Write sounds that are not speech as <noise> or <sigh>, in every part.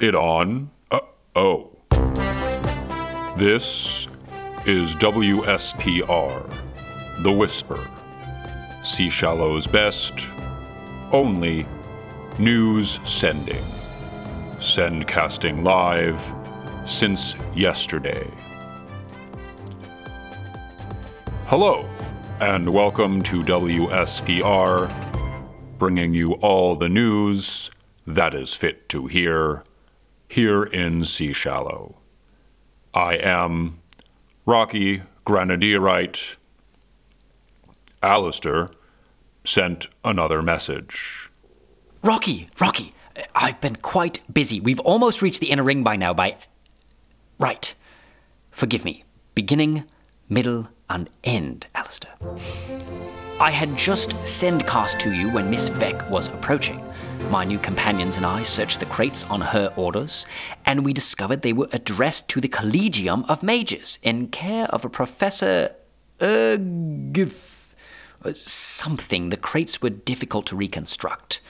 it on? Uh, oh. This is WSPR, The Whisper. Seashallow's best, only news sending. Send casting live since yesterday. Hello, and welcome to WSPR, bringing you all the news that is fit to hear here in Seashallow. I am Rocky Granadierite. Alistair sent another message. Rocky, Rocky, I've been quite busy. We've almost reached the inner ring by now, by. Right. Forgive me. Beginning, middle, and end, Alistair. I had just sent cast to you when Miss Beck was approaching. My new companions and I searched the crates on her orders, and we discovered they were addressed to the Collegium of Mages in care of a Professor Ergith. Uh, something. The crates were difficult to reconstruct.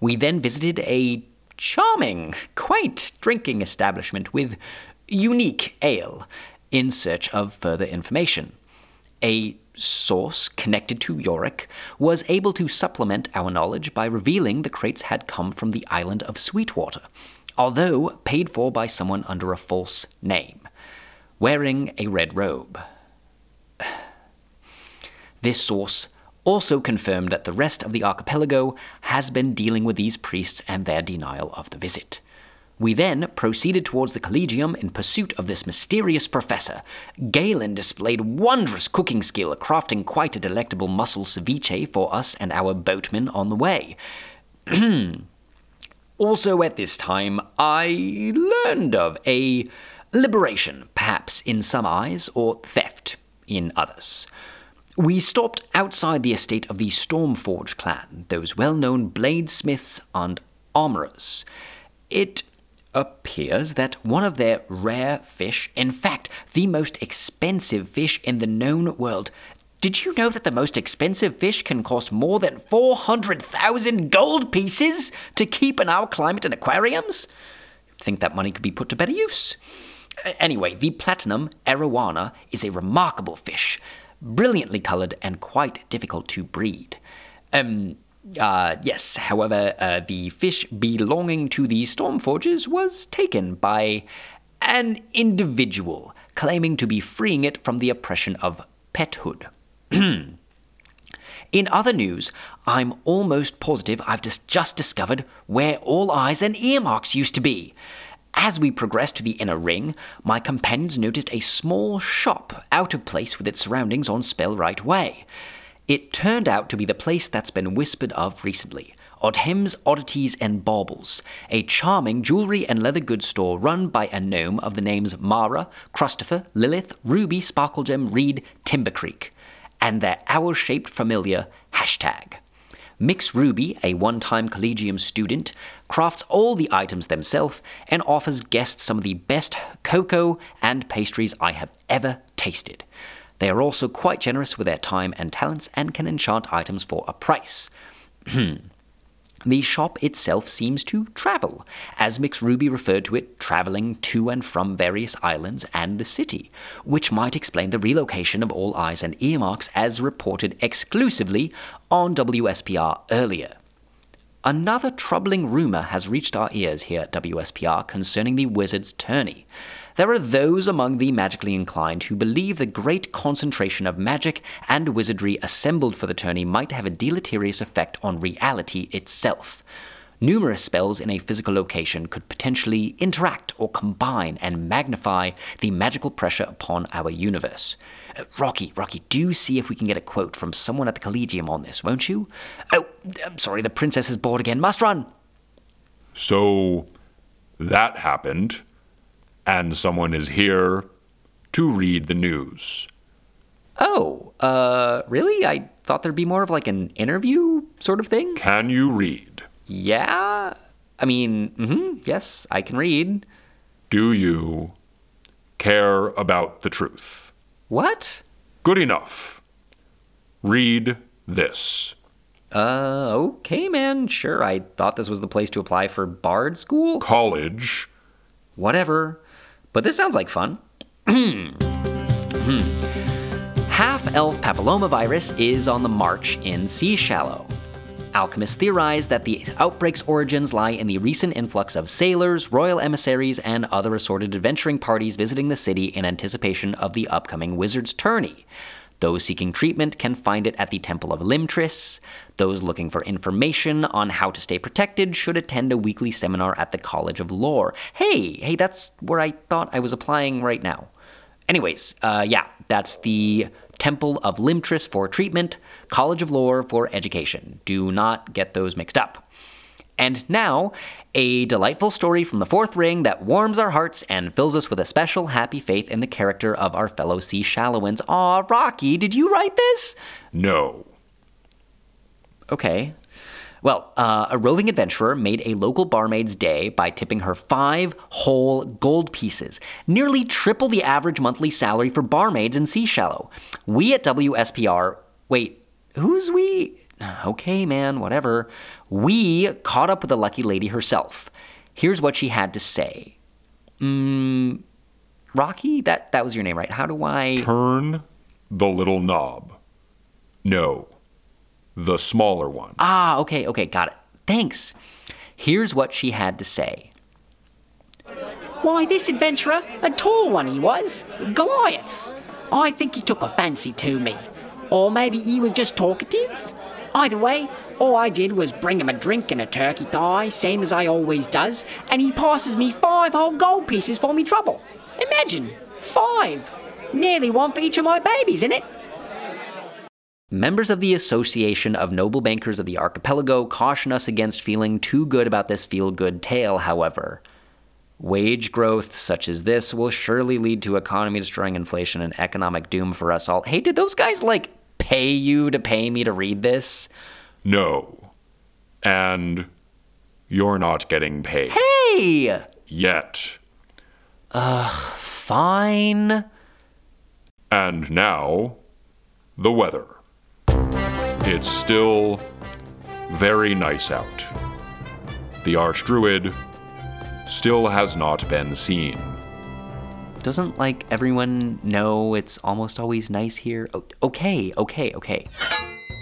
We then visited a charming, quaint drinking establishment with unique ale in search of further information. A source connected to Yorick was able to supplement our knowledge by revealing the crates had come from the island of Sweetwater, although paid for by someone under a false name, wearing a red robe. <sighs> This source also confirmed that the rest of the archipelago has been dealing with these priests and their denial of the visit. We then proceeded towards the Collegium in pursuit of this mysterious professor. Gay-lynn displayed wondrous cooking skill, crafting quite a delectable mussel ceviche for us and our boatmen on the way. <clears throat> also, at this time, I learned of a liberation, perhaps in some eyes, or theft in others. We stopped outside the estate of the Stormforge clan, those well known bladesmiths and armorers. It appears that one of their rare fish, in fact, the most expensive fish in the known world, did you know that the most expensive fish can cost more than 400,000 gold pieces to keep in our climate in aquariums? Think that money could be put to better use. Anyway, the platinum arowana is a remarkable fish, brilliantly colored and quite difficult to breed. Um, uh, yes, however, uh, the fish belonging to the Stormforges was taken by an individual claiming to be freeing it from the oppression of pethood. <clears throat> In other news, I'm almost positive I've just, just discovered where all eyes and earmarks used to be. As we progressed to the inner ring, my companions noticed a small shop out of place with its surroundings on Spellright Way. It turned out to be the place that's been whispered of recently. Odhem's Oddities and Baubles, a charming jewelry and leather goods store run by a gnome of the names Mara, Christopher, Lilith, Ruby, Sparklegem, Reed, Timbercreek, and their owl shaped familiar, hashtag. Mix Ruby, a one time Collegium student, crafts all the items themselves and offers guests some of the best cocoa and pastries I have ever tasted. They are also quite generous with their time and talents and can enchant items for a price. <clears throat> The shop itself seems to travel, as Mix Ruby referred to it traveling to and from various islands and the city, which might explain the relocation of all eyes and earmarks as reported exclusively on WSPR earlier. Another troubling rumor has reached our ears here at WSPR concerning the wizard's tourney. There are those among the magically inclined who believe the great concentration of magic and wizardry assembled for the tourney might have a deleterious effect on reality itself. Numerous spells in a physical location could potentially interact or combine and magnify the magical pressure upon our universe. Uh, Rocky, Rocky, do see if we can get a quote from someone at the Collegium on this, won't you? Oh, I'm sorry, the princess is bored again. Must run. So that happened and someone is here to read the news. Oh, uh, really? I thought there'd be more of like an interview sort of thing. Can you read? Yeah. I mean, mm-hmm, yes, I can read. Do you care about the truth? What? Good enough. Read this. Uh, okay, man, sure. I thought this was the place to apply for Bard School. College. Whatever. But this sounds like fun. <clears throat> Half elf papillomavirus is on the march in Seashallow. Alchemists theorize that the outbreak's origins lie in the recent influx of sailors, royal emissaries, and other assorted adventuring parties visiting the city in anticipation of the upcoming wizard's tourney. Those seeking treatment can find it at the Temple of Limtris. Those looking for information on how to stay protected should attend a weekly seminar at the College of Lore. Hey, hey, that's where I thought I was applying right now. Anyways, uh, yeah, that's the Temple of Limtris for treatment, College of Lore for education. Do not get those mixed up. And now, a delightful story from the Fourth Ring that warms our hearts and fills us with a special happy faith in the character of our fellow Seashallowans. Aw, Rocky, did you write this? No. Okay. Well, uh, a roving adventurer made a local barmaid's day by tipping her five whole gold pieces, nearly triple the average monthly salary for barmaids in Seashallow. We at WSPR, wait, who's we? <sighs> Okay, man, whatever. We caught up with the lucky lady herself. Here's what she had to say. Mm, Rocky, that that was your name, right? How do I? Turn the little knob. No. The smaller one. Ah, okay, okay, got it. Thanks. Here's what she had to say. Why, this adventurer, a tall one he was, Goliath's. I think he took a fancy to me. Or maybe he was just talkative. Either way, all I did was bring him a drink and a turkey thigh, same as I always does, and he passes me five whole gold pieces for me trouble. Imagine, five! Nearly one for each of my babies, innit? Members of the Association of Noble Bankers of the Archipelago caution us against feeling too good about this feel good tale, however. Wage growth such as this will surely lead to economy destroying inflation and economic doom for us all. Hey, did those guys like pay you to pay me to read this? No. And you're not getting paid. Hey! Yet. Ugh, fine. And now, the weather. It's still very nice out. The Archdruid still has not been seen. Doesn't like everyone know it's almost always nice here? Okay, okay, okay.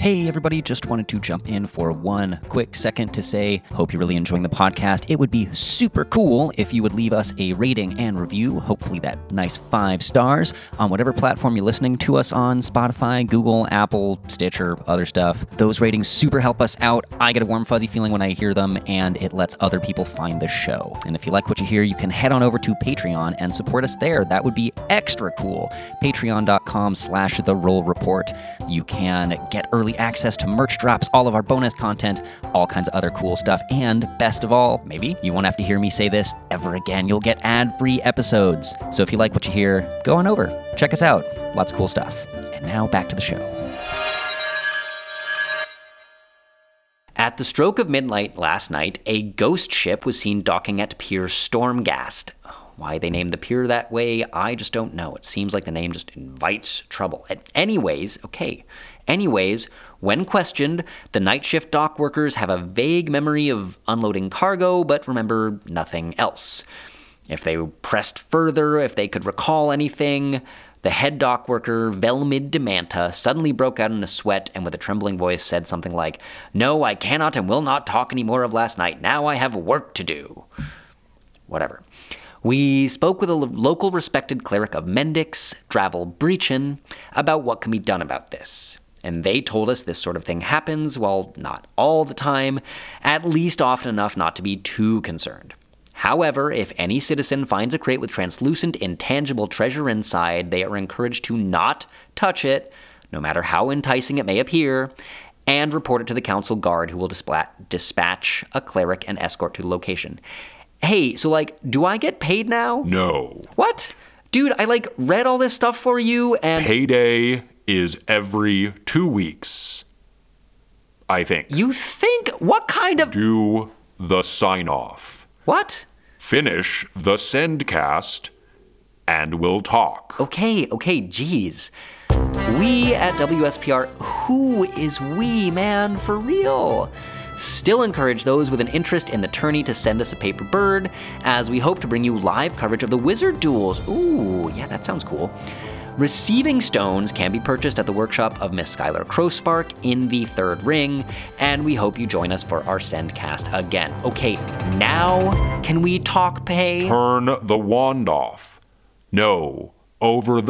Hey, everybody, just wanted to jump in for one quick second to say, hope you're really enjoying the podcast. It would be super cool if you would leave us a rating and review, hopefully that nice five stars, on whatever platform you're listening to us on Spotify, Google, Apple, Stitcher, other stuff. Those ratings super help us out. I get a warm, fuzzy feeling when I hear them, and it lets other people find the show. And if you like what you hear, you can head on over to Patreon and support us there. That would be extra cool. Patreon.com slash The Roll Report. You can get early access to merch drops, all of our bonus content, all kinds of other cool stuff. And best of all, maybe you won't have to hear me say this ever again. You'll get ad free episodes. So if you like what you hear, go on over, check us out. Lots of cool stuff. And now back to the show. At the stroke of midnight last night, a ghost ship was seen docking at Pier Stormgast. Why they named the pier that way, I just don't know. It seems like the name just invites trouble. Anyways, okay. Anyways, when questioned, the night shift dock workers have a vague memory of unloading cargo, but remember nothing else. If they pressed further, if they could recall anything, the head dock worker, Velmid Demanta, suddenly broke out in a sweat and with a trembling voice said something like, No, I cannot and will not talk any more of last night. Now I have work to do. Whatever. We spoke with a local respected cleric of Mendix, Dravel Breachin, about what can be done about this. And they told us this sort of thing happens, well, not all the time, at least often enough not to be too concerned. However, if any citizen finds a crate with translucent, intangible treasure inside, they are encouraged to not touch it, no matter how enticing it may appear, and report it to the council guard who will dispatch a cleric and escort to the location. Hey, so like, do I get paid now? No. What? Dude, I like read all this stuff for you and Payday is every two weeks. I think. you think what kind of Do the sign off. what? Finish the send cast, and we'll talk. Okay, okay, geez. We at WSPR, who is we, man, for real? Still encourage those with an interest in the tourney to send us a paper bird, as we hope to bring you live coverage of the Wizard Duels. Ooh, yeah, that sounds cool. Receiving stones can be purchased at the workshop of Miss Skylar Crowspark in the third ring, and we hope you join us for our Sendcast again. Okay, now can we talk pay? Turn the wand off. No, over the